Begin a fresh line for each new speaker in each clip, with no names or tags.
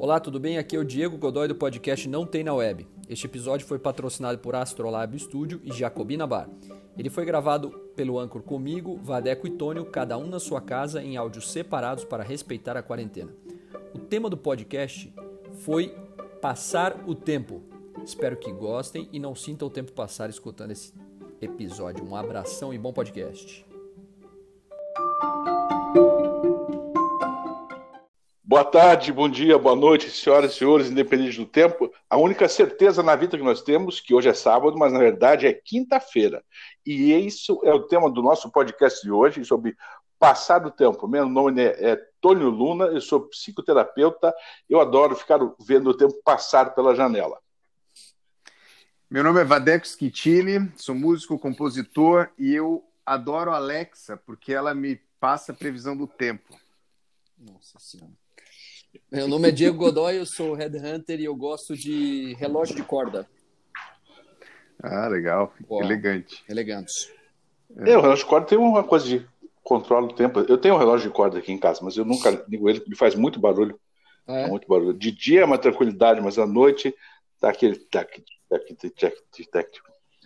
Olá, tudo bem? Aqui é o Diego Godoy do podcast Não Tem na Web. Este episódio foi patrocinado por Astrolab Studio e Jacobina Bar. Ele foi gravado pelo Anchor comigo, Vadeco e Tônio, cada um na sua casa, em áudios separados para respeitar a quarentena. O tema do podcast foi Passar o Tempo. Espero que gostem e não sintam o tempo passar escutando esse episódio. Um abração e bom podcast.
Boa tarde, bom dia, boa noite, senhoras e senhores, independente do tempo. A única certeza na vida que nós temos, que hoje é sábado, mas na verdade é quinta-feira. E isso é o tema do nosso podcast de hoje, sobre passar do tempo. Meu nome é, é Tônio Luna, eu sou psicoterapeuta, eu adoro ficar vendo o tempo passar pela janela.
Meu nome é Vadeco Schittini, sou músico, compositor e eu adoro a Alexa porque ela me passa a previsão do tempo.
Nossa Senhora. Meu nome é Diego Godoy, eu sou headhunter e eu gosto de relógio de corda.
Ah, legal. Uau. Elegante.
Elegante.
É. o relógio de corda tem uma coisa de controle do tempo. Eu tenho um relógio de corda aqui em casa, mas eu nunca ligo ele, ele faz muito barulho. Ah, é? Muito barulho. De dia é uma tranquilidade, mas à noite tá aquele tac, tac, tac, tac,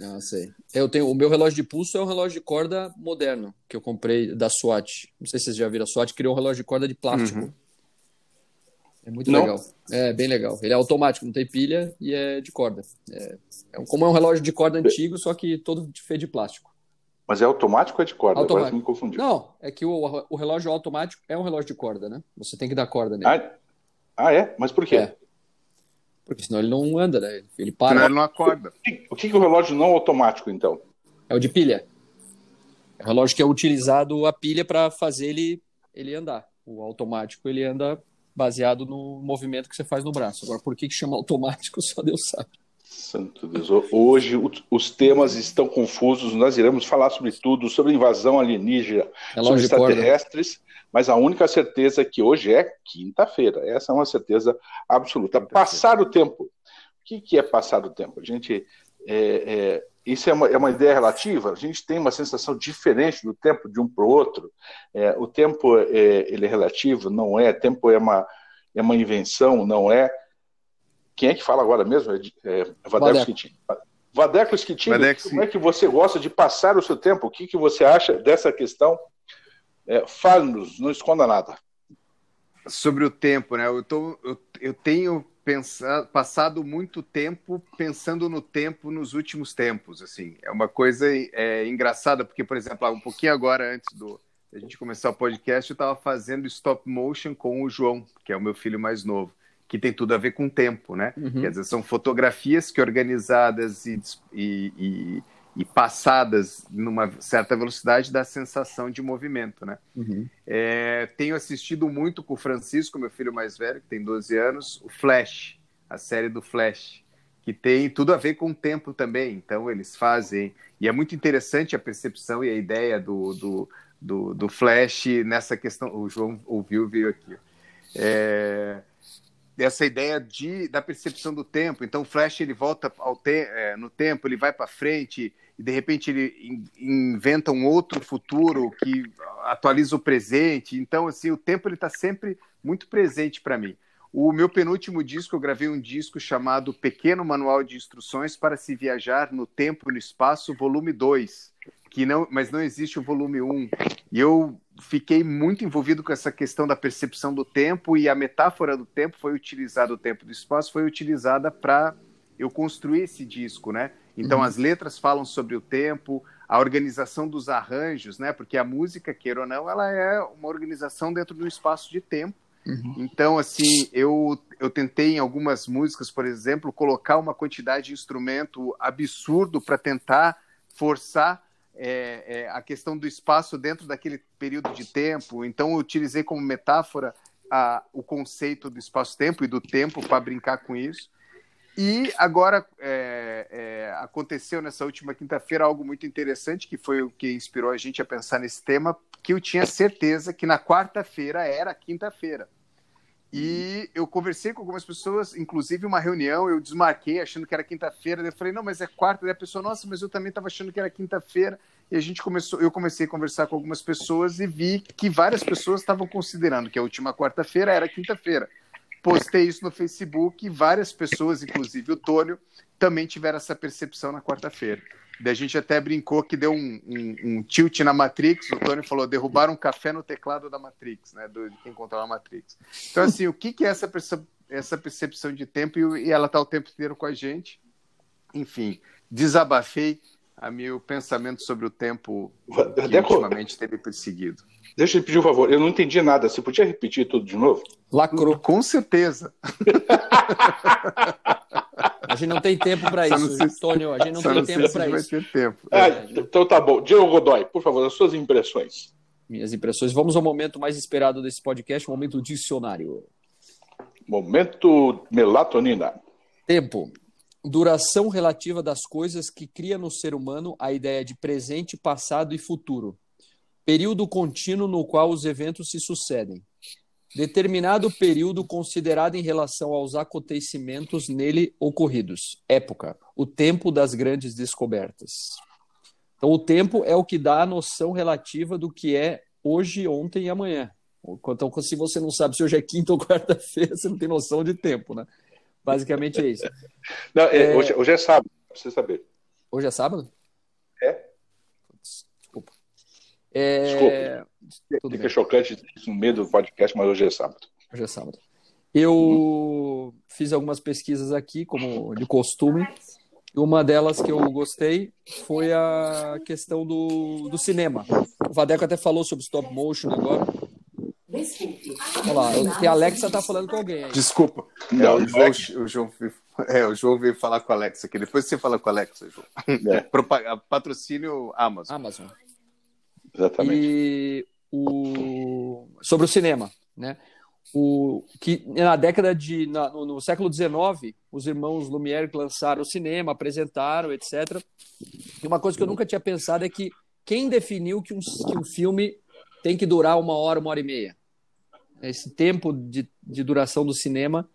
ah, sei. Eu tenho o meu relógio de pulso é um relógio de corda moderno que eu comprei da SWAT. Não sei se vocês já viram a SWAT criou um relógio de corda de plástico. Uhum. É muito não. legal. É bem legal. Ele é automático, não tem pilha e é de corda. É, é como é um relógio de corda antigo, só que todo feito de plástico.
Mas é automático ou é de corda?
Automático.
Agora me confundiu.
Não, é que o, o relógio automático é um relógio de corda, né? Você tem que dar corda nele.
Ah, ah é? Mas por quê? É.
Porque senão ele não anda, né? Ele para.
Senão ele não acorda.
O que, que é o relógio não automático, então?
É o de pilha. É o relógio que é utilizado a pilha para fazer ele, ele andar. O automático ele anda baseado no movimento que você faz no braço. Agora, por que, que chama automático, só Deus sabe.
Santo Deus. Hoje os temas estão confusos, nós iremos falar sobre tudo, sobre invasão alienígena, é sobre extraterrestres, mas a única certeza é que hoje é quinta-feira. Essa é uma certeza absoluta. Passar o tempo. O que, que é passar o tempo? A gente. É, é, isso é uma, é uma ideia relativa, a gente tem uma sensação diferente do tempo de um para o outro. É, o tempo é, ele é relativo, não é? Tempo é uma, é uma invenção, não é? Quem é que fala agora mesmo? É, é Vadeco Schittini. Vadeco Schittini, como é que você gosta de passar o seu tempo? O que, que você acha dessa questão? É, Fale-nos, não esconda nada.
Sobre o tempo, né? Eu, tô, eu, eu tenho pensado, passado muito tempo pensando no tempo nos últimos tempos, assim. É uma coisa é, engraçada, porque, por exemplo, um pouquinho agora, antes do a gente começar o podcast, eu estava fazendo stop motion com o João, que é o meu filho mais novo que tem tudo a ver com tempo, né? Uhum. Quer dizer, são fotografias que organizadas e, e, e, e, passadas numa certa velocidade dá sensação de movimento, né? Uhum. É, tenho assistido muito com o Francisco, meu filho mais velho, que tem 12 anos, o Flash, a série do Flash, que tem tudo a ver com o tempo também. Então, eles fazem... E é muito interessante a percepção e a ideia do, do, do, do Flash nessa questão... O João ouviu, veio aqui. É essa ideia de, da percepção do tempo. Então, o Flash ele volta te, é, no tempo, ele vai para frente e de repente ele in, inventa um outro futuro que atualiza o presente. Então, assim, o tempo ele está sempre muito presente para mim. O meu penúltimo disco, eu gravei um disco chamado Pequeno Manual de Instruções para se viajar no tempo e no espaço, volume 2, que não, mas não existe o volume 1. E eu fiquei muito envolvido com essa questão da percepção do tempo e a metáfora do tempo foi utilizada, o tempo do espaço foi utilizada para eu construir esse disco, né? Então uhum. as letras falam sobre o tempo, a organização dos arranjos, né? Porque a música, queira ou não, ela é uma organização dentro de um espaço de tempo. Uhum. Então, assim, eu, eu tentei em algumas músicas, por exemplo, colocar uma quantidade de instrumento absurdo para tentar forçar é, é, a questão do espaço dentro daquele período de tempo. Então, eu utilizei como metáfora a, o conceito do espaço-tempo e do tempo para brincar com isso. E agora é, é, aconteceu nessa última quinta-feira algo muito interessante, que foi o que inspirou a gente a pensar nesse tema, que eu tinha certeza que na quarta-feira era quinta-feira. E eu conversei com algumas pessoas, inclusive uma reunião, eu desmarquei achando que era quinta-feira, eu falei, não, mas é quarta, daí a pessoa, nossa, mas eu também estava achando que era quinta-feira, e a gente começou, eu comecei a conversar com algumas pessoas e vi que várias pessoas estavam considerando que a última quarta-feira era quinta-feira. postei isso no Facebook e várias pessoas, inclusive o Tônio, também tiveram essa percepção na quarta-feira. Daí a gente até brincou que deu um, um, um, tilt na Matrix. O Tony falou: derrubaram um café no teclado da Matrix, né? Do, de quem controla a Matrix. Então, assim, o que, que é essa, perce essa percepção de tempo? E, e ela está o tempo inteiro com a gente. Enfim, desabafei a meu pensamento sobre o tempo que Deco, ultimamente teve perseguido.
Deixa eu pedir um favor, eu não entendi nada. Você podia repetir tudo de novo?
Lacrou. Com certeza.
A gente não tem tempo para isso, se... Tônio. A gente não Só tem não tempo para isso.
Ter tempo.
Ah, então tá bom. Diego Godoy, por favor, as suas impressões.
Minhas impressões. Vamos ao momento mais esperado desse podcast, o momento dicionário.
Momento melatonina.
Tempo. Duração relativa das coisas que cria no ser humano a ideia de presente, passado e futuro. Período contínuo no qual os eventos se sucedem determinado período considerado em relação aos acontecimentos nele ocorridos. Época, o tempo das grandes descobertas. Então, o tempo é o que dá a noção relativa do que é hoje, ontem e amanhã. Então, se você não sabe se hoje é quinta ou quarta-feira, você não tem noção de tempo, né? Basicamente é isso.
Não, é, é... Hoje, hoje, é sábado, precisa saber.
Hoje é sábado?
É.
Desculpa. É...
Desculpa. Fica bem. chocante no meio do podcast, mas hoje é sábado.
Hoje é sábado. Eu uhum. fiz algumas pesquisas aqui, como de costume. E uma delas que eu gostei foi a questão do, do cinema. O Vadeco até falou sobre stop motion agora. Desculpe. Olha lá, que a Alexa tá falando com alguém. Aí.
Desculpa. É, o, João, o, João, é, o João veio falar com a Alexa aqui. Depois você fala com a Alexa, João. É. Patrocínio Amazon.
Amazon.
Exatamente.
E o... sobre o cinema, né? O, que na década de na, no, no, século XIX os irmãos Lumière lançaram o cinema, apresentaram, etc. E uma coisa que eu nunca tinha pensado é que quem definiu que um, que um filme tem que durar uma hora, uma hora e meia? Esse tempo de, de duração do cinema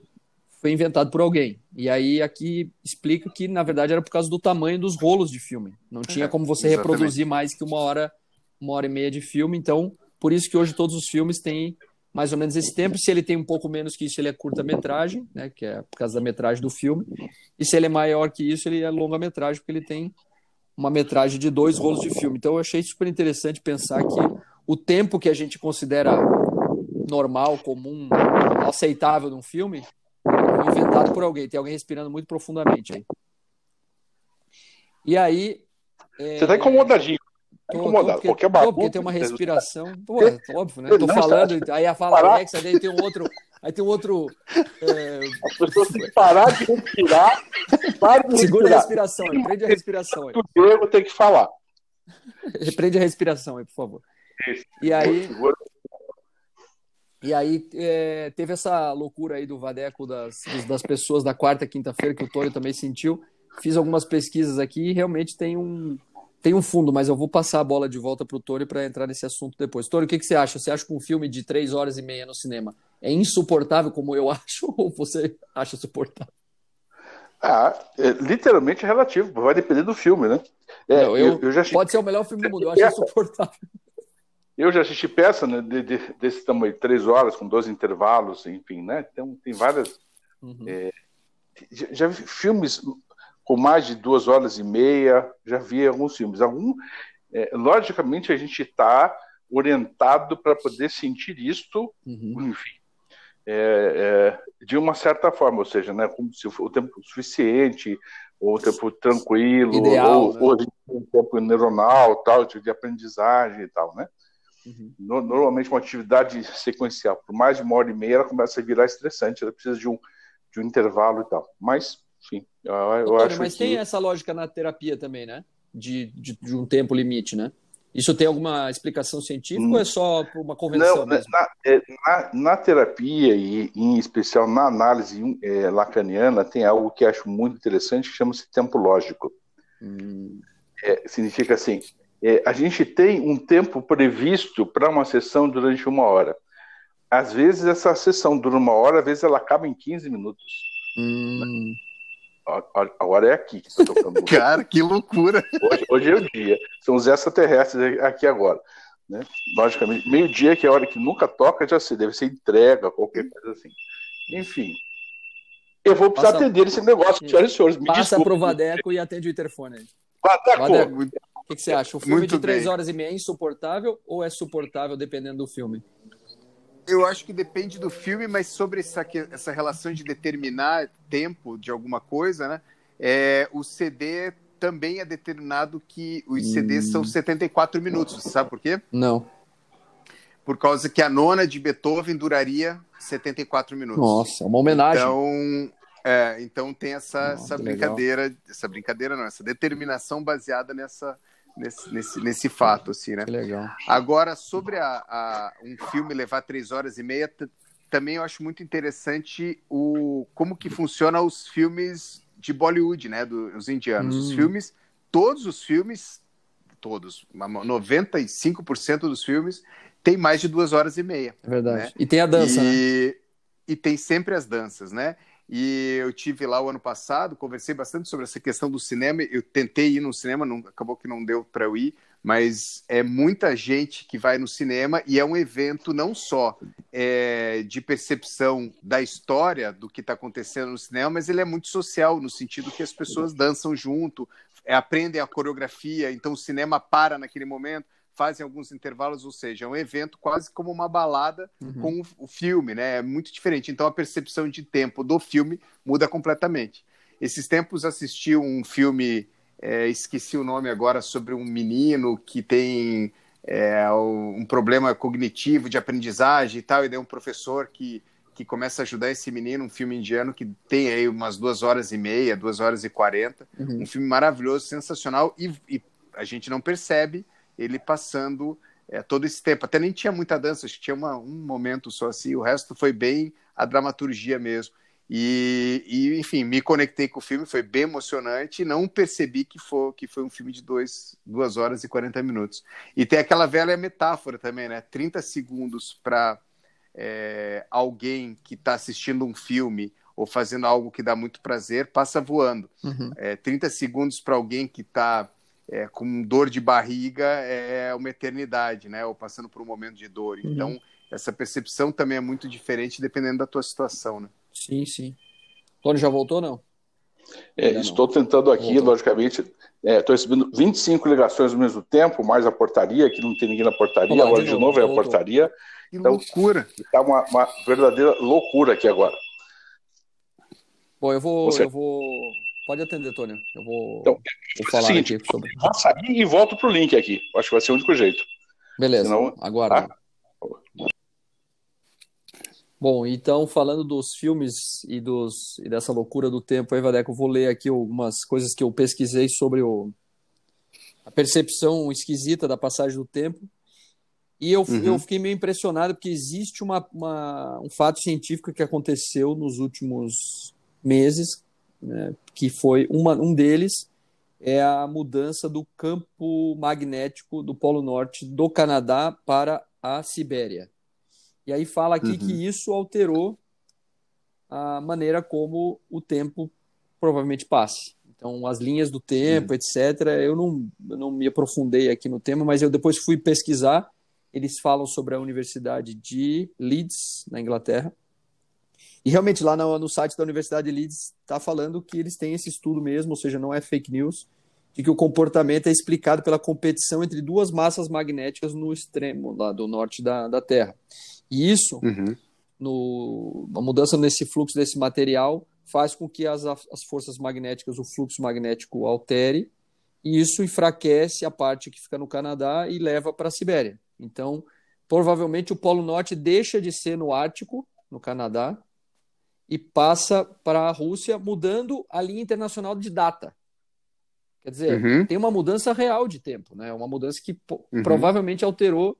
foi inventado por alguém. E aí aqui explica que na verdade era por causa do tamanho dos rolos de filme. Não tinha é, como você reproduzir mais que uma hora uma hora e meia de filme, então por isso que hoje todos os filmes têm mais ou menos esse tempo. Se ele tem um pouco menos que isso, ele é curta-metragem, né, que é por causa da metragem do filme. E se ele é maior que isso, ele é longa-metragem, porque ele tem uma metragem de dois rolos de filme. Então eu achei super interessante pensar que o tempo que a gente considera normal, comum, aceitável num filme, foi inventado por alguém. Tem alguém respirando muito profundamente aí. E aí.
É... Você está incomodadinho Tô, incomodado. Tô, porque, Qualquer
barulho. porque tem uma respiração. Pô, é óbvio, né? Tô falando, aí a fala Alexa, daí tem um outro. Aí tem um outro. É...
As pessoas têm que parar de respirar.
De Segura a respiração, aí, prende a respiração aí.
O Diego tem que falar.
Prende a respiração aí, por favor. Isso. E aí. E aí é, teve essa loucura aí do Vadeco das, das pessoas da quarta, quinta-feira, que o Tony também sentiu. Fiz algumas pesquisas aqui e realmente tem um, tem um fundo, mas eu vou passar a bola de volta para o Tony para entrar nesse assunto depois. Tony, o que, que você acha? Você acha que um filme de três horas e meia no cinema é insuportável, como eu acho, ou você acha suportável?
Ah, é, literalmente é relativo, vai depender do filme, né?
É, Não, eu, eu. Pode ser o melhor filme do mundo, eu acho insuportável.
Eu já assisti peça né, de, de, desse tamanho, três horas, com dois intervalos, enfim, né? Então, tem várias. Uhum. É, já, já vi filmes com mais de duas horas e meia, já vi alguns filmes. Algum, é, logicamente, a gente está orientado para poder sentir isto, uhum. enfim, é, é, de uma certa forma, ou seja, né, como se o tempo suficiente, ou o tempo tranquilo,
Ideal,
ou, né? ou um tempo neuronal, tal, de aprendizagem e tal, né? Uhum. Normalmente uma atividade sequencial, por mais de uma hora e meia, ela começa a virar estressante, ela precisa de um, de um intervalo e tal. Mas enfim, eu, eu acho
mas
que...
tem essa lógica na terapia também, né? De, de, de, um tempo limite, né? Isso tem alguma explicação científica hum. ou é só uma convenção
Não? Na, é, na, na, terapia e em especial na análise é, lacaniana tem algo que acho muito interessante que chama-se tempo lógico. Hum. É, significa assim, é, a gente tem um tempo previsto para uma sessão durante uma hora. Às vezes essa sessão dura uma hora, às vezes ela acaba em 15 minutos.
Hum
agora é aqui que está tocando.
Cara, que loucura!
Hoje, hoje, é o dia. São os extraterrestres aqui agora. Né? Logicamente, meio-dia, que é a hora que nunca toca, já sei, deve ser entrega, qualquer coisa assim. enfim. Eu vou precisar passa, atender esse negócio, senhoras e senhores.
Me passa para o Vadeco e atende o interfone. Vadeco! Vadeco o que, que, você acha? O filme Muito de três bem. horas e meia é insuportável ou é suportável dependendo do filme?
Eu acho que depende do filme, mas sobre essa, essa relação de determinar tempo de alguma coisa, né? É, o CD também é determinado que os CDs hum. são 74 minutos. Sabe por quê?
Não.
Por causa que a nona de Beethoven duraria 74 minutos.
Nossa, uma homenagem.
Então, é, então tem essa, Nossa, essa brincadeira, legal. essa brincadeira não, essa determinação baseada nessa, nesse, nesse, nesse fato, assim, né?
Que legal.
Agora, sobre a, a, um filme levar três horas e meia, também eu acho muito interessante o como que funciona os filmes de Bollywood, né, dos indianos. Hum. Os filmes, todos os filmes, todos, 95% dos filmes tem mais de duas horas e meia.
É verdade. Né? E tem a dança,
e, né? E tem sempre as danças, né? E eu tive lá o ano passado, conversei bastante sobre essa questão do cinema. Eu tentei ir no cinema, não, acabou que não deu para eu ir, mas é muita gente que vai no cinema e é um evento não só é, de percepção da história do que está acontecendo no cinema, mas ele é muito social, no sentido que as pessoas dançam junto, é, aprendem a coreografia, então o cinema para naquele momento fazem alguns intervalos, ou seja, é um evento quase como uma balada uhum. com o, filme, né? É muito diferente. Então a percepção de tempo do filme muda completamente. Esses tempos assisti um filme, é, esqueci o nome agora, sobre um menino que tem é, um problema cognitivo de aprendizagem e tal, e daí um professor que que começa a ajudar esse menino, um filme indiano que tem aí umas duas horas e meia, duas horas e quarenta, uhum. um filme maravilhoso, sensacional, e, e a gente não percebe ele passando é, todo esse tempo. Até nem tinha muita dança, acho que tinha uma, um momento só assim, o resto foi bem a dramaturgia mesmo. E, e, enfim, me conectei com o filme, foi bem emocionante não percebi que foi, que foi um filme de dois, duas horas e 40 minutos. E tem aquela velha metáfora também, né? 30 segundos para é, alguém que está assistindo um filme ou fazendo algo que dá muito prazer, passa voando. Uhum. É, 30 segundos para alguém que está é, com dor de barriga é uma eternidade, né? Ou passando por um momento de dor. Uhum. Então, essa percepção também é muito diferente dependendo da tua situação, né?
Sim, sim. Tony já voltou, não?
É, estou tentando aqui, voltou. logicamente. Estou é, recebendo 25 ligações ao mesmo tempo, mais a portaria, que não tem ninguém na portaria, Olá, agora de novo, de novo é a portaria.
Que então, loucura!
Está uma, uma verdadeira loucura aqui agora.
Bom, eu vou, Você... eu vou Pode atender, Tônio. Eu vou, então, vou falar seguinte, aqui sobre.
Vou sair e volto pro link aqui. Acho que vai ser o único jeito.
Beleza, Senão... aguarda. Tá? Bom, então falando dos filmes e, dos, e dessa loucura do tempo aí, Vadeco, eu vou ler aqui algumas coisas que eu pesquisei sobre o, a percepção esquisita da passagem do tempo. E eu, uhum. eu fiquei meio impressionado porque existe uma, uma, um fato científico que aconteceu nos últimos meses né, que foi uma, um deles é a mudança do campo magnético do Polo Norte do Canadá para a Sibéria. E aí fala aqui uhum. que isso alterou a maneira como o tempo provavelmente passe. Então, as linhas do tempo, uhum. etc. Eu não, eu não me aprofundei aqui no tema, mas eu depois fui pesquisar. Eles falam sobre a Universidade de Leeds, na Inglaterra, e realmente lá no, no site da Universidade de Leeds está falando que eles têm esse estudo mesmo, ou seja, não é fake news, de que o comportamento é explicado pela competição entre duas massas magnéticas no extremo lá do norte da, da Terra. E isso, uhum. no, a mudança nesse fluxo desse material faz com que as, as forças magnéticas, o fluxo magnético altere, e isso enfraquece a parte que fica no Canadá e leva para a Sibéria. Então, provavelmente o Polo Norte deixa de ser no Ártico, no Canadá, e passa para a Rússia, mudando a linha internacional de data. Quer dizer, uhum. tem uma mudança real de tempo, né? Uma mudança que uhum. provavelmente alterou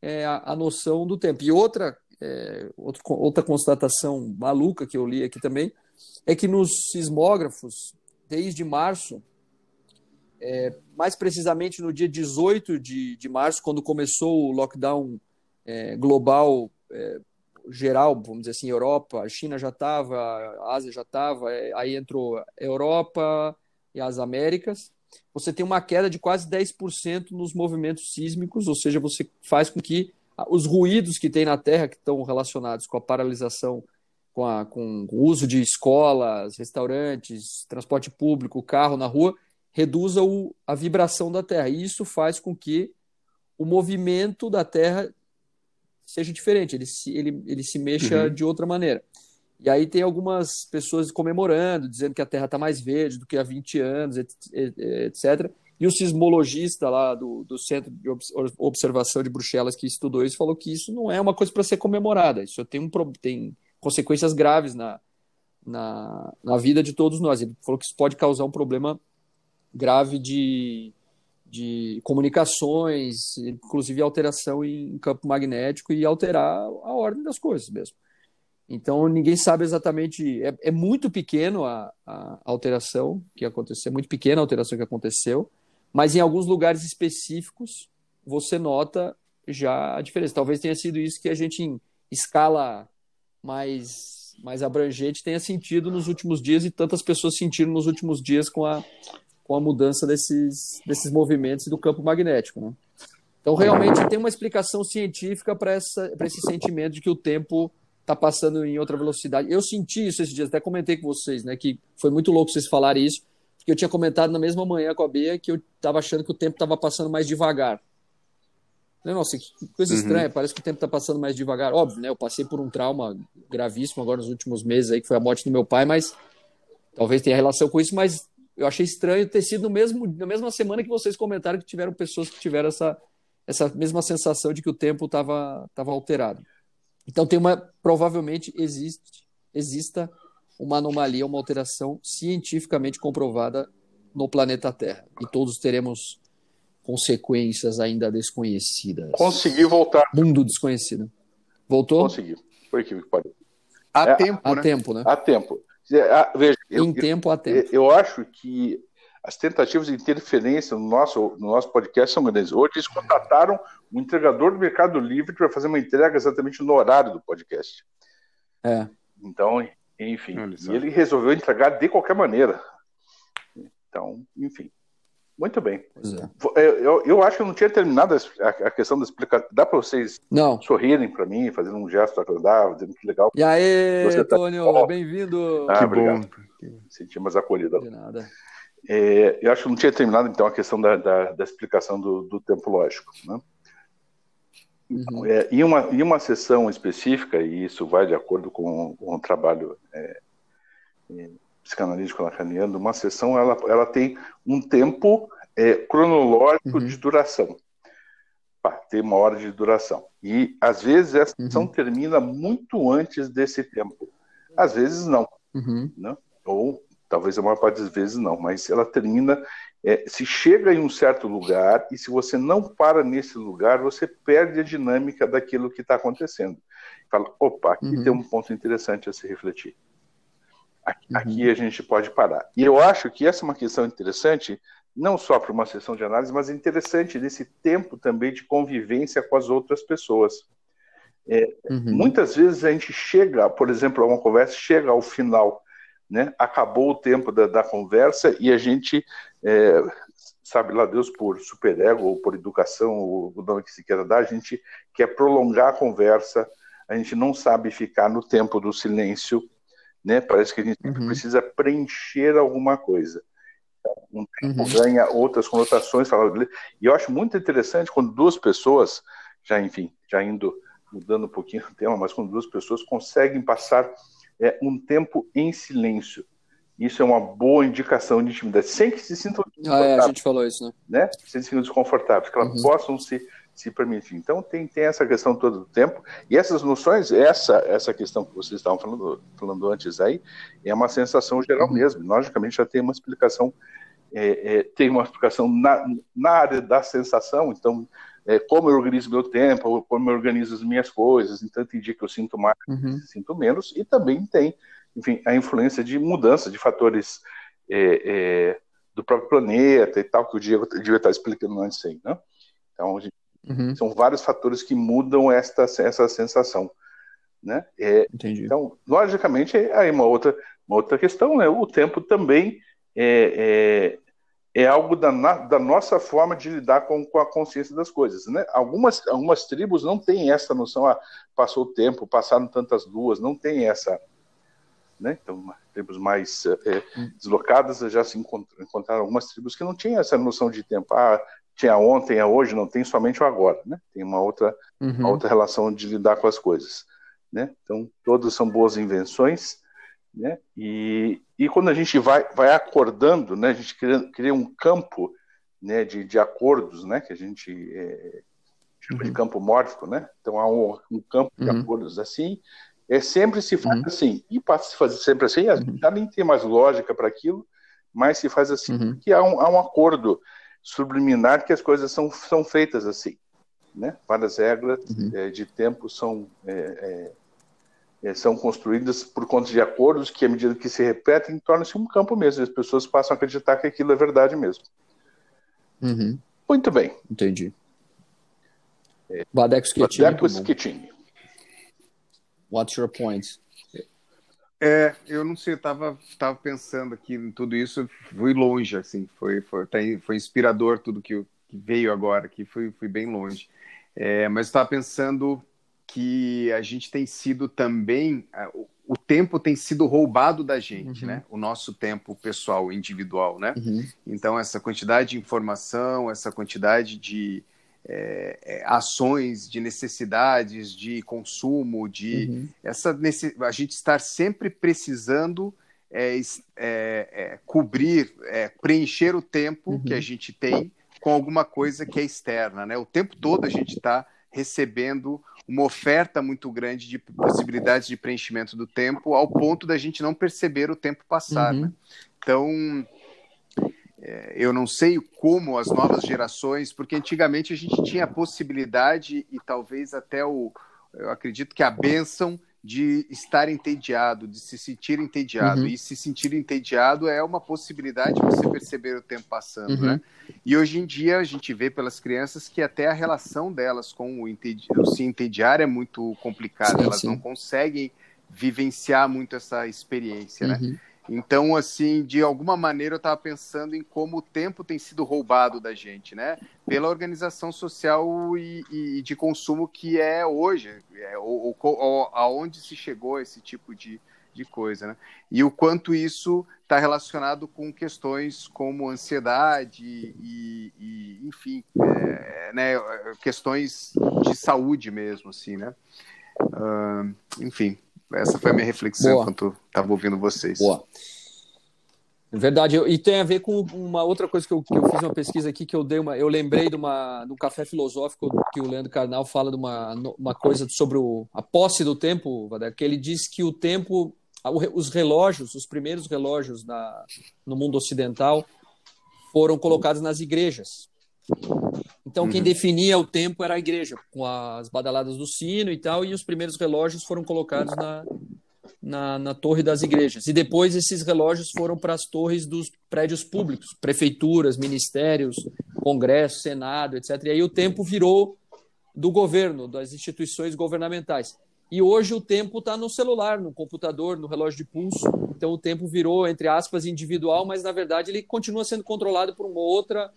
é, a, a, noção do tempo. E outra, é, outro, outra constatação maluca que eu li aqui também é que nos sismógrafos, desde março, é, mais precisamente no dia 18 de, de março, quando começou o lockdown é, global é, geral, vamos dizer assim, Europa, a China já estava, a Ásia já estava, é, aí entrou Europa e as Américas. Você tem uma queda de quase 10% nos movimentos sísmicos, ou seja, você faz com que os ruídos que tem na Terra, que estão relacionados com a paralisação, com, a, com o uso de escolas, restaurantes, transporte público, carro na rua, reduza o, a vibração da Terra. E isso faz com que o movimento da Terra seja diferente, ele se, ele, ele se mexa uhum. de outra maneira. E aí tem algumas pessoas comemorando, dizendo que a Terra está mais verde do que há 20 anos, etc. E o sismologista lá do, do Centro de Observação de Bruxelas que estudou isso falou que isso não é uma coisa para ser comemorada. Isso tem, um, tem consequências graves na, na, na vida de todos nós. Ele falou que isso pode causar um problema grave de, de comunicações, inclusive alteração em campo magnético e alterar a ordem das coisas mesmo. Então ninguém sabe exatamente. É, é muito pequeno a, a, alteração que aconteceu, é muito pequena a alteração que aconteceu, mas em alguns lugares específicos você nota já a diferença. Talvez tenha sido isso que a gente em escala mais mais abrangente tenha sentido nos últimos dias e tantas pessoas sentiram nos últimos dias com a com a mudança desses desses movimentos do campo magnético, né? Então realmente tem uma explicação científica para esse sentimento de que o tempo está passando em outra velocidade. Eu senti isso esses dias, até comentei com vocês, né? Que foi muito louco vocês falarem isso, porque eu tinha comentado na mesma manhã com a Bea que eu estava achando que o tempo estava passando mais devagar. Nossa, que coisa uhum. estranha, parece que o tempo está passando mais devagar. Óbvio, né? Eu passei por um trauma gravíssimo agora nos últimos meses aí, que foi a morte do meu pai, mas talvez tenha relação com isso, mas eu achei estranho ter sido no mesmo, na mesma semana que vocês comentaram que tiveram pessoas que tiveram essa, essa mesma sensação de que o tempo estava tava alterado. Então tem uma provavelmente existe exista uma anomalia, uma alteração cientificamente comprovada no planeta Terra e todos teremos consequências ainda desconhecidas.
Consegui voltar.
Mundo desconhecido. Voltou?
Consegui. Foi que pode.
Há é, tempo, há né? tempo, né?
Há tempo. É, veja,
em eu, tempo há tempo.
Eu acho que as tentativas de interferência no nosso, no nosso podcast são grandes. Hoje eles contrataram um entregador do Mercado Livre para fazer uma entrega exatamente no horário do podcast.
É.
Então, enfim, e ele resolveu entregar de qualquer maneira. Então, enfim. Muito bem. É. Eu, eu, acho que eu não tinha terminado a, a questão da explicação. Dá para vocês
não.
sorrirem para mim, fazendo um gesto agradável, dizendo que legal.
E aí, Antônio, tá... bem-vindo.
Ah, que obrigado. bom. Senti mais acolhida.
De nada.
É, eu acho que não tinha terminado, então, a questão da, da, da explicação do, do, tempo lógico. Né? Uhum. É, em, uma, em uma sessão específica, e isso vai de acordo com, com o trabalho é, é, psicanalítico lacaniano, uma sessão ela, ela tem um tempo é, cronológico uhum. de duração. Pá, tem uma hora de duração. E, às vezes, essa sessão uhum. termina muito antes desse tempo. Às vezes, não.
Uhum.
Né? Ou talvez a maior parte das vezes não, mas ela termina, é, se chega em um certo lugar e se você não para nesse lugar, você perde a dinâmica daquilo que está acontecendo. Fala, opa, aqui uhum. tem um ponto interessante a se refletir. Aqui, uhum. a gente pode parar. E eu acho que essa é uma questão interessante, não só para uma sessão de análise, mas interessante nesse tempo também de convivência com as outras pessoas. É, uhum. Muitas vezes a gente chega, por exemplo, a uma conversa, chega ao final né? Acabou o tempo da, da conversa e a gente, é, sabe lá Deus, por superego ou por educação, ou o nome que se queira dar, a gente quer prolongar a conversa, a gente não sabe ficar no tempo do silêncio, né? Parece que a gente uhum. precisa preencher alguma coisa. Um tempo uhum. ganha outras conotações. E eu acho muito interessante quando duas pessoas, já enfim, já indo mudando um pouquinho o tema, mas quando duas pessoas conseguem passar é, um tempo em silêncio. Isso é uma boa indicação de intimidade, sem que se sintam
ah, é, a gente falou isso, né?
né? Sem se sintam desconfortáveis, que elas uhum. possam se, se permitir. Então tem, tem essa questão todo o tempo, e essas noções, essa, essa questão que vocês estavam falando, falando antes aí, é uma sensação geral uhum. mesmo. Logicamente já tem uma explicação, é, é, tem uma explicação na, na área da sensação, então é, como eu organizo meu tempo, como eu organizo as minhas coisas. Então, tem dia que eu sinto mais, uhum. sinto menos. E também tem, enfim, a influência de mudança de fatores é, é, do próprio planeta e tal, que o Diego devia estar explicando antes aí, né? Então, uhum. são vários fatores que mudam esta, essa sensação. Né? É,
Entendi.
Então, logicamente, aí uma outra, uma outra questão, né? O tempo também é, é é algo da, da, nossa forma de lidar com, com, a consciência das coisas. Né? Algumas, algumas tribos não têm essa noção, ah, passou o tempo, passaram tantas luas, não tem essa, né? Então, tribos mais é, deslocadas já se encontraram algumas tribos que não tinham essa noção de tempo. Ah, tinha ontem, é hoje, não tem somente o agora, né? Tem uma outra, uhum. uma outra relação de lidar com as coisas, né? Então, todas são boas invenções, né? E, e quando a gente vai, vai acordando, né? A gente cria, cria um campo, né? De, de acordos, né? Que a gente é, chama uhum. de campo mórfico, né? Então, há um, um campo de uhum. acordos assim, é sempre se faz uhum. assim. E para se fazer sempre assim, uhum. já nem tem mais lógica para aquilo, mas se faz assim uhum. que há um, há um acordo subliminar que as coisas são, são feitas assim. Né? Várias regras uhum. é, de tempo são, é, é, são construídas por conta de acordos que, à medida que se repetem, torna-se um campo mesmo. As pessoas passam a acreditar que aquilo é verdade mesmo.
Uhum.
Muito bem.
Entendi. É, Badeco
Schettini.
What's your point?
É, eu não sei, eu tava, tava pensando aqui em tudo isso, fui longe, assim, foi, foi, tá foi inspirador tudo que, que veio agora, que fui, fui bem longe. É, mas estava pensando que a gente tem sido também, o, o tempo tem sido roubado da gente, uhum. né? O nosso tempo pessoal, individual, né? Uhum. Então, essa quantidade de informação, essa quantidade de, é, é, ações de necessidades de consumo, de uhum. essa a gente estar sempre precisando é, é, é cobrir, é, preencher o tempo uhum. que a gente tem com alguma coisa que é externa, né? O tempo todo a gente está recebendo uma oferta muito grande de possibilidades de preenchimento do tempo, ao ponto da gente não perceber o tempo passar. Uhum. Né? Então eu não sei como as novas gerações, porque antigamente a gente tinha a possibilidade e talvez até o, eu acredito que a benção de estar entediado, de se sentir entediado. Uhum. E se sentir entediado é uma possibilidade de você perceber o tempo passando, uhum. né? E hoje em dia a gente vê pelas crianças que até a relação delas com o, entedi o se entediar é muito complicada. Elas sim. não conseguem vivenciar muito essa experiência, né? uhum. né? Então, assim, de alguma maneira eu estava pensando em como o tempo tem sido roubado da gente, né? Pela organização social e, e de consumo que é hoje, é, ou, ou, aonde se chegou esse tipo de, de coisa, né? E o quanto isso está relacionado com questões como ansiedade e, e enfim, é, né, questões de saúde mesmo, assim, né? Uh, enfim, essa foi a minha reflexão Boa. enquanto estava ouvindo vocês.
Boa. Verdade, e tem a ver com uma outra coisa que eu, que eu, fiz uma pesquisa aqui que eu dei uma, eu lembrei de uma um café filosófico que o Leandro Carnal fala de uma, uma coisa sobre o, a posse do tempo, que ele diz que o tempo, os relógios, os primeiros relógios na, no mundo ocidental foram colocados nas igrejas. Então, quem uhum. definia o tempo era a igreja, com as badaladas do sino e tal, e os primeiros relógios foram colocados na, na, na torre das igrejas. E depois esses relógios foram para as torres dos prédios públicos, prefeituras, ministérios, Congresso, Senado, etc. E aí o tempo virou do governo, das instituições governamentais. E hoje o tempo está no celular, no computador, no relógio de pulso. Então o tempo virou, entre aspas, individual, mas na verdade ele continua sendo controlado por uma outra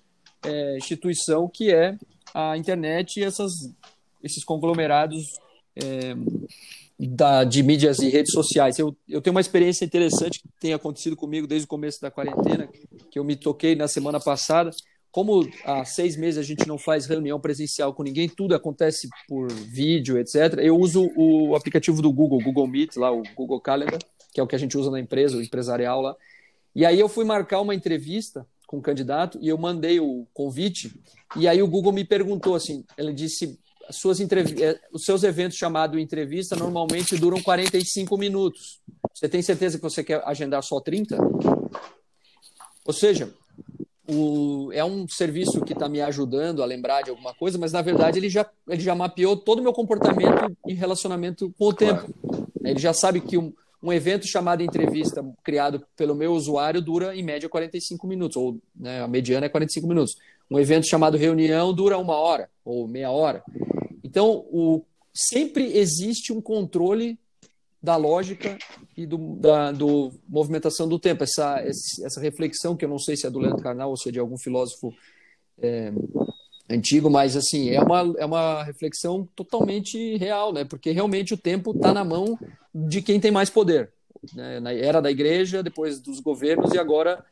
é, instituição que é a internet e essas, esses conglomerados é, da, de mídias e redes sociais. Eu, eu tenho uma experiência interessante que tem acontecido comigo desde o começo da quarentena, que eu me toquei na semana passada. Como há seis meses a gente não faz reunião presencial com ninguém, tudo acontece por vídeo, etc. Eu uso o aplicativo do Google, Google Meet, lá o Google Calendar, que é o que a gente usa na empresa, o empresarial lá. E aí eu fui marcar uma entrevista com o candidato e eu mandei o convite. E aí o Google me perguntou assim, ele disse, suas eh, os seus eventos chamados entrevista normalmente duram 45 minutos. Você tem certeza que você quer agendar só 30? Ou seja, o, é um serviço que está me ajudando a lembrar de alguma coisa, mas na verdade ele já, ele já mapeou todo o meu comportamento em relacionamento com o tempo. Ele já sabe que um, um evento chamado entrevista, criado pelo meu usuário, dura em média 45 minutos, ou né, a mediana é 45 minutos. Um evento chamado reunião dura uma hora ou meia hora. Então, o, sempre existe um controle da lógica e do, da do movimentação do tempo. Essa, essa reflexão, que eu não sei se é do Leandro Carnal ou se é de algum filósofo é, antigo, mas assim, é uma, é uma reflexão totalmente real, né? Porque realmente o tempo está na mão de quem tem mais poder. né, era da igreja, depois dos governos e agora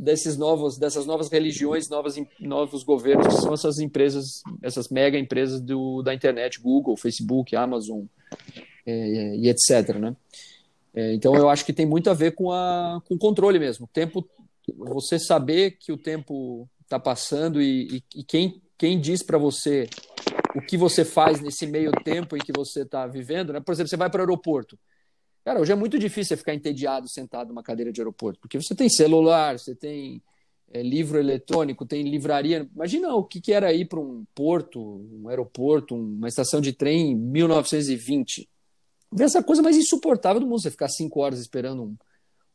desses novos, dessas novas religiões, novas, novos governos, que são essas empresas, essas mega empresas do, da internet, Google, Facebook, Amazon é, e etc. Né? É, então eu acho que tem muito a ver com, a, com o controle mesmo. O tempo, você saber que o tempo está passando e, e, e, quem, quem diz para você o que você faz nesse meio tempo em que você está vivendo, né? Por exemplo, você vai para o aeroporto. Cara, hoje é muito difícil ficar entediado sentado numa cadeira de aeroporto, porque você tem celular, você tem é, livro eletrônico, tem livraria. Imagina o que, que era ir para um porto, um aeroporto, uma estação de trem em 1920. Vê essa coisa mais insuportável do mundo, você ficar cinco horas esperando um,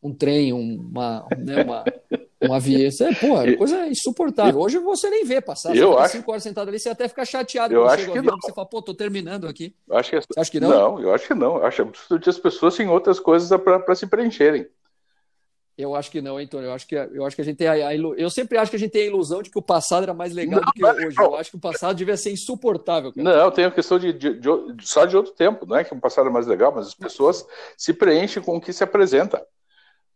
um trem, uma, né, uma, um avião. É, porra, coisa insuportável. Hoje você nem vê passar.
Eu acho...
cinco horas sentado ali, você até fica chateado
eu acho que não.
Você fala, pô, tô terminando aqui.
Eu acho que... Você acha que não? Não, eu acho que não. Eu acho que as pessoas têm outras coisas para se preencherem.
Eu acho que não, Antônio. Eu acho que, eu acho que a gente tem a, a ilu... Eu sempre acho que a gente tem a ilusão de que o passado era mais legal não, do que hoje. Não. Eu acho que o passado devia ser insuportável. Cara.
Não, tem a questão de, de, de, só de outro tempo. Não é que o passado é mais legal, mas as pessoas se preenchem com o que se apresenta.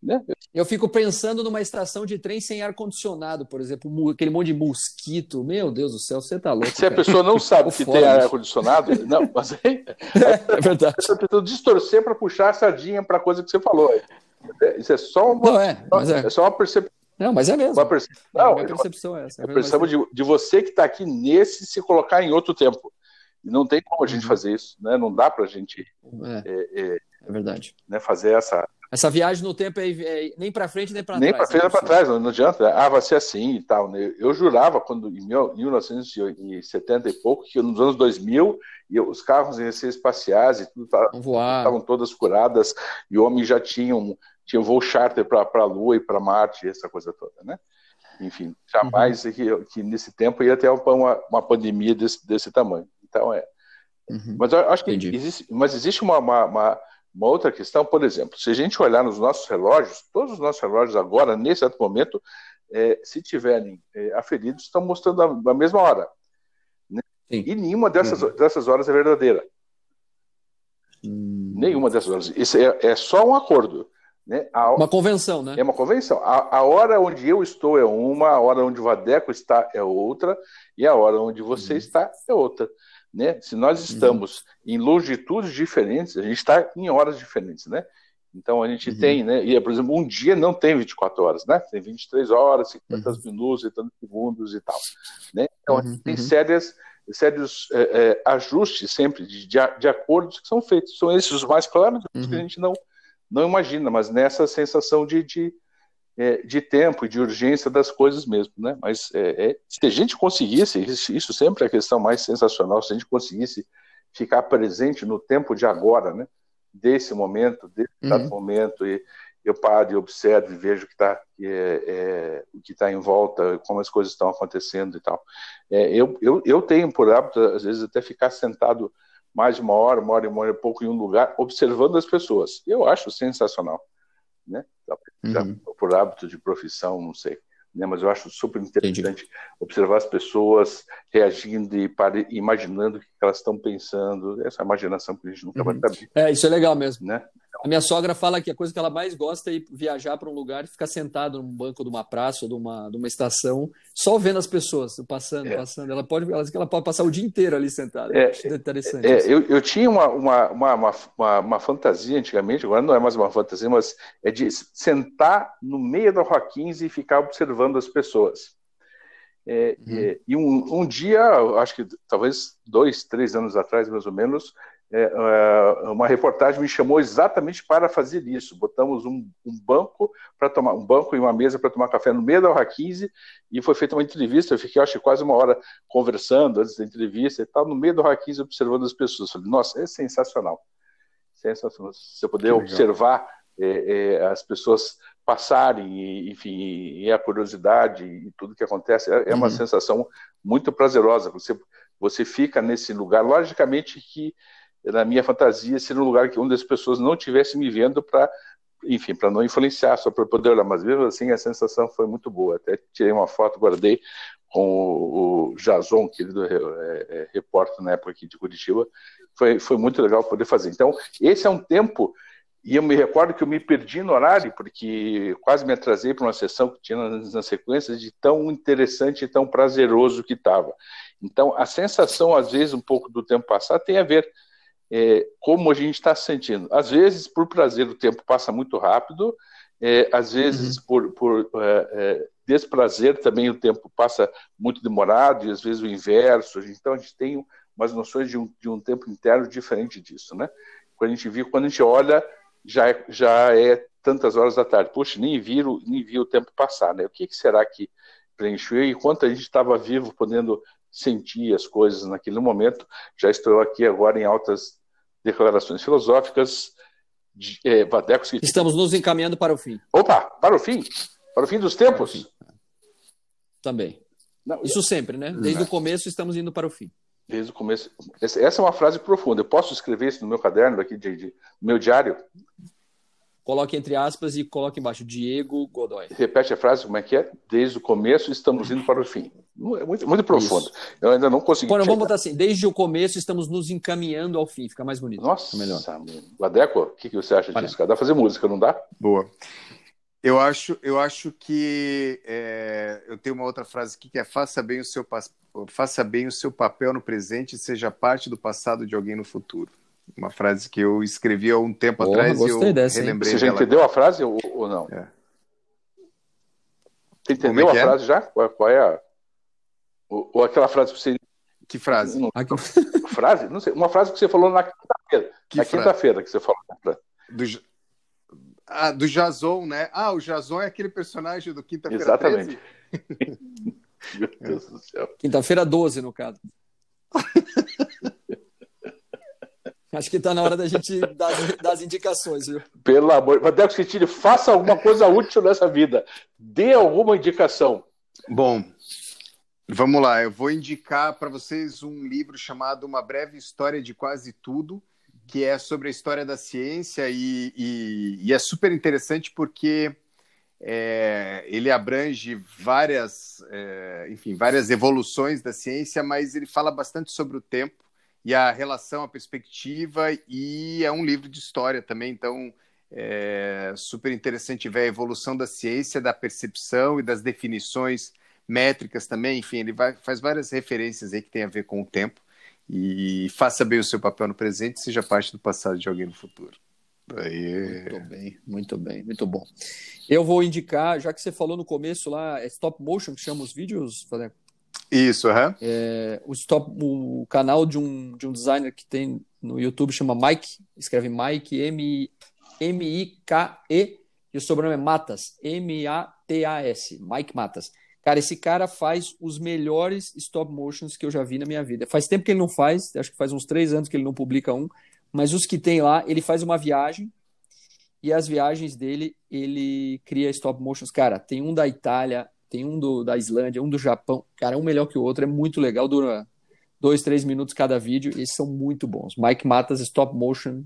Né?
Eu fico pensando numa estação de trem sem ar-condicionado, por exemplo, aquele monte de mosquito. Meu Deus do céu, você tá louco.
Se cara. a pessoa não sabe que tem ar-condicionado, não, mas aí.
É verdade.
Você precisa distorcer para puxar a sardinha para a coisa que você falou. Isso é só uma, não, é, mas é. é só uma percepção.
Não, mas é mesmo.
Uma perce... não, a percepção é essa. É a percepção de, de você que está aqui nesse se colocar em outro tempo. E não tem como a gente uhum. fazer isso, né? Não dá para a gente
é, é, é, é verdade.
Né, fazer essa,
essa viagem no tempo é, é nem para frente nem para
trás.
Nem para
frente nem para trás, não, adianta. Ah, vai ser assim e tal. Né? Eu jurava, quando em 1970 e pouco, que nos anos 2000 os carros iam ser espaciais e tudo estavam todas curadas e o homem já tinha um, tinha um voo charter para a Lua e para Marte, essa coisa toda, né? Enfim, jamais uhum. que, que, nesse tempo ia ter uma, uma pandemia desse, desse tamanho. Então é. Uhum. Mas eu acho que existe, mas existe uma, uma, uma uma outra questão, por exemplo, se a gente olhar nos nossos relógios, todos os nossos relógios agora, nesse exato momento, é, se tiverem é, aferidos, estão mostrando a, a mesma hora. Né? E nenhuma dessas, uhum. dessas horas é verdadeira. Hum. Nenhuma dessas horas. Isso é, é só um acordo. Né?
A, uma convenção, né?
É uma convenção. A, a, hora onde eu estou é uma, a hora onde o Vadeco está é outra, e a hora onde você uhum. está é outra. Né? Se nós uhum. estamos uhum. em longitudes diferentes, a gente está em horas diferentes, né? Então a gente uhum. tem, né? E, por exemplo, um dia não tem 24 horas, né? Tem 23 horas, 50 uhum. minutos e tantos segundos e tal. Né? Então a gente uhum. tem uhum. sérias, sérios é, é, ajustes sempre de, de, de, acordos que são feitos. São esses os mais claros que a gente não, não imagina, mas nessa sensação de, de é, de tempo e de urgência das coisas mesmo, né? Mas é, é, se a gente conseguisse, isso sempre é a questão mais sensacional, se a gente conseguisse ficar presente no tempo de agora, né? Desse momento, desse uhum. momento, e eu paro e observo e vejo que tá, é, é, o que está em volta, como as coisas estão acontecendo e tal. É, eu, eu, eu tenho por hábito, às vezes, até ficar sentado mais de uma hora, uma hora e uma hora e pouco em um lugar, observando as pessoas. Eu acho sensacional né? Uhum. Por hábito de profissão, não sei. Né? Mas eu acho super interessante Entendi. observar as pessoas reagindo e imaginando o que elas estão pensando. Essa imaginação que a gente nunca uhum. vai saber.
É, isso é legal mesmo. Né? A minha sogra fala que a coisa que ela mais gosta é ir viajar para um lugar e ficar sentado num banco de uma praça ou de uma, de uma estação, só vendo as pessoas passando, é. passando. Ela pode, ela, ela pode passar o dia inteiro ali sentada. É, é interessante.
É, eu, eu tinha uma, uma, uma, uma, uma fantasia antigamente, agora não é mais uma fantasia, mas é de sentar no meio da Rua 15 e ficar observando as pessoas. É, uhum. e, e um, um, dia, acho que talvez dois, três anos atrás, mais ou menos, é, é, uma reportagem me chamou exatamente para fazer isso. Botamos um, um banco para tomar um banco e uma mesa para tomar café no meio da Urra 15 e foi feita uma entrevista. Eu fiquei, acho quase uma hora conversando antes da entrevista e tal, no meio da Urra 15 observando as pessoas. Falei, nossa, é sensacional, sensacional. Se eu puder observar é, é, as pessoas passarem, e, enfim, e a curiosidade e tudo que acontece, é, é uma uhum. sensação muito prazerosa. Você você fica nesse lugar, logicamente que na minha fantasia, ser um lugar onde as pessoas não estivessem me vendo para, enfim, para não influenciar, só para poder olhar. Mas mesmo assim, a sensação foi muito boa. Até tirei uma foto, guardei com o, Jason, querido é, é, repórter na época aqui de Curitiba. Foi, foi muito legal poder fazer. Então, esse é um tempo e eu me recordo que eu me perdi no horário, porque quase me atrasei para uma sessão que tinha na, sequência de tão interessante e tão prazeroso que estava. Então, a sensação, às vezes, um pouco do tempo passar tem a ver é, como a gente está se sentindo. Às vezes, por prazer, o tempo passa muito rápido, é, às vezes, uhum. por, por é, é desprazer, também o tempo passa muito demorado, e às vezes o inverso. Então, a gente tem umas noções de um, de um tempo interno diferente disso. Né? Quando a gente viu, quando a gente olha já é, já é tantas horas da tarde. Puxa, nem vi, nem vi o tempo passar, né? O que, que será que preencheu? E enquanto a gente estava vivo, podendo sentir as coisas naquele momento, já estou aqui agora em altas declarações filosóficas. De, é, Vadeco,
Estamos nos encaminhando para o fim.
Opa, para o fim? Para o fim dos tempos? Fim.
Também. Não, Isso sempre, né? Desde não. o começo estamos indo para o fim.
Desde o começo. Essa é uma frase profunda. Eu posso escrever isso no meu caderno aqui, de, de meu diário?
Coloque entre aspas e coloque embaixo Diego Godoy.
Repete a frase, como é que é? Desde o começo estamos indo para o fim. É muito, muito profundo. Isso. Eu ainda não consegui.
Bueno, vamos botar assim: desde o começo estamos nos encaminhando ao fim. Fica mais bonito.
Nossa, melhor. Ladeco, o que, que você acha disso? Dá para fazer música, não dá?
Boa. Eu acho, eu acho que é, eu tenho uma outra frase aqui que é faça bem o seu faça bem o seu papel no presente e seja parte do passado de alguém no futuro. Uma frase que eu escrevi há um tempo Porra, atrás e eu dessa, relembrei.
Você já entendeu a frase ou, ou não? É. Você entendeu é a é? frase já? Qual, qual, é a. Ou, ou, aquela frase que você.
Que frase? Não,
frase? Não sei. Uma frase que você falou na quinta-feira. Na quinta-feira que você falou.
Do, ah, do Jason, né? Ah, o Jason é aquele personagem do Quinta-feira Exatamente.
Meu Deus do céu. Quinta-feira 12, no caso. Acho que está na hora da gente dar, dar as indicações, viu?
Pelo amor. Madeco Citini, faça alguma coisa útil nessa vida. Dê alguma indicação.
Bom, vamos lá. Eu vou indicar para vocês um livro chamado Uma Breve História de Quase Tudo, que é sobre a história da ciência e, e, e é super interessante porque é, ele abrange várias, é, enfim, várias evoluções da ciência, mas ele fala bastante sobre o tempo e a relação, a perspectiva, e é um livro de história também, então é super interessante ver a evolução da ciência, da percepção e das definições métricas também, enfim, ele vai, faz várias referências aí que tem a ver com o tempo, e faça bem o seu papel no presente, seja parte do passado de alguém no futuro.
Muito bem, muito bem, muito bom. Eu vou indicar, já que você falou no começo lá, é stop motion que chama os vídeos?
Isso, uhum.
é, o stop, o canal de um, de um designer que tem no YouTube chama Mike, escreve Mike M M I K E o sobrenome é Matas, M A T A S, Mike Matas. Cara, esse cara faz os melhores stop motions que eu já vi na minha vida. Faz tempo que ele não faz, acho que faz uns três anos que ele não publica um, mas os que tem lá, ele faz uma viagem e as viagens dele, ele cria stop motions. Cara, tem um da Itália, tem um do, da Islândia, um do Japão. Cara, um melhor que o outro, é muito legal, dura dois, três minutos cada vídeo. Esses são muito bons. Mike Matas Stop Motion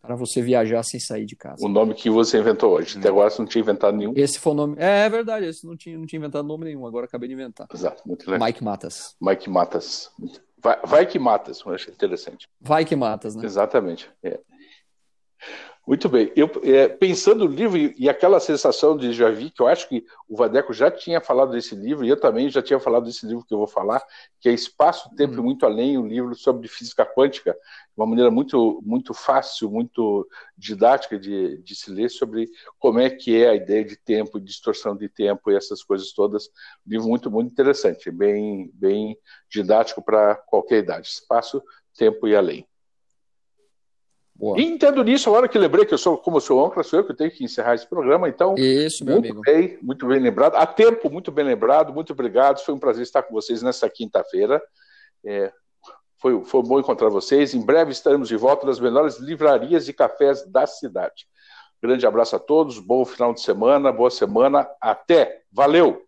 para você viajar sem sair de casa.
O nome que você inventou hoje. Até agora você não tinha inventado nenhum.
Esse foi o nome. É, é verdade, esse não tinha, não tinha inventado nome nenhum, agora acabei de inventar.
Exato, muito legal.
Mike Matas.
Mike Matas. Vai, vai que matas, eu acho interessante.
Vai que matas, né?
Exatamente. É. Muito bem. Eu, é, pensando no livro e, e, aquela sensação de já vi, que eu acho que o Vadeco já tinha falado desse livro, e eu também já tinha falado desse livro que eu vou falar, que é Espaço, Tempo e hum. Muito Além, um livro sobre física quântica, de uma maneira muito, muito fácil, muito didática de, de se ler, sobre como é que é a ideia de tempo, distorção de tempo e essas coisas todas. Um livro muito, muito interessante, bem, bem didático para qualquer idade. Espaço, Tempo e Além. Boa. E entendo nisso, a hora que lembrei que eu sou, como eu sou âncora, sou eu que tenho que encerrar esse programa, então.
Isso, meu
muito
amigo.
bem, muito bem lembrado. A tempo, muito bem lembrado, muito obrigado. Foi um prazer estar com vocês nessa quinta-feira. É, foi, foi bom encontrar vocês. Em breve estaremos de volta nas melhores livrarias e cafés da cidade. Grande abraço a todos, bom final de semana, boa semana. Até. Valeu!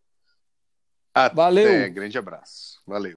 Até. Valeu! Grande abraço. Valeu.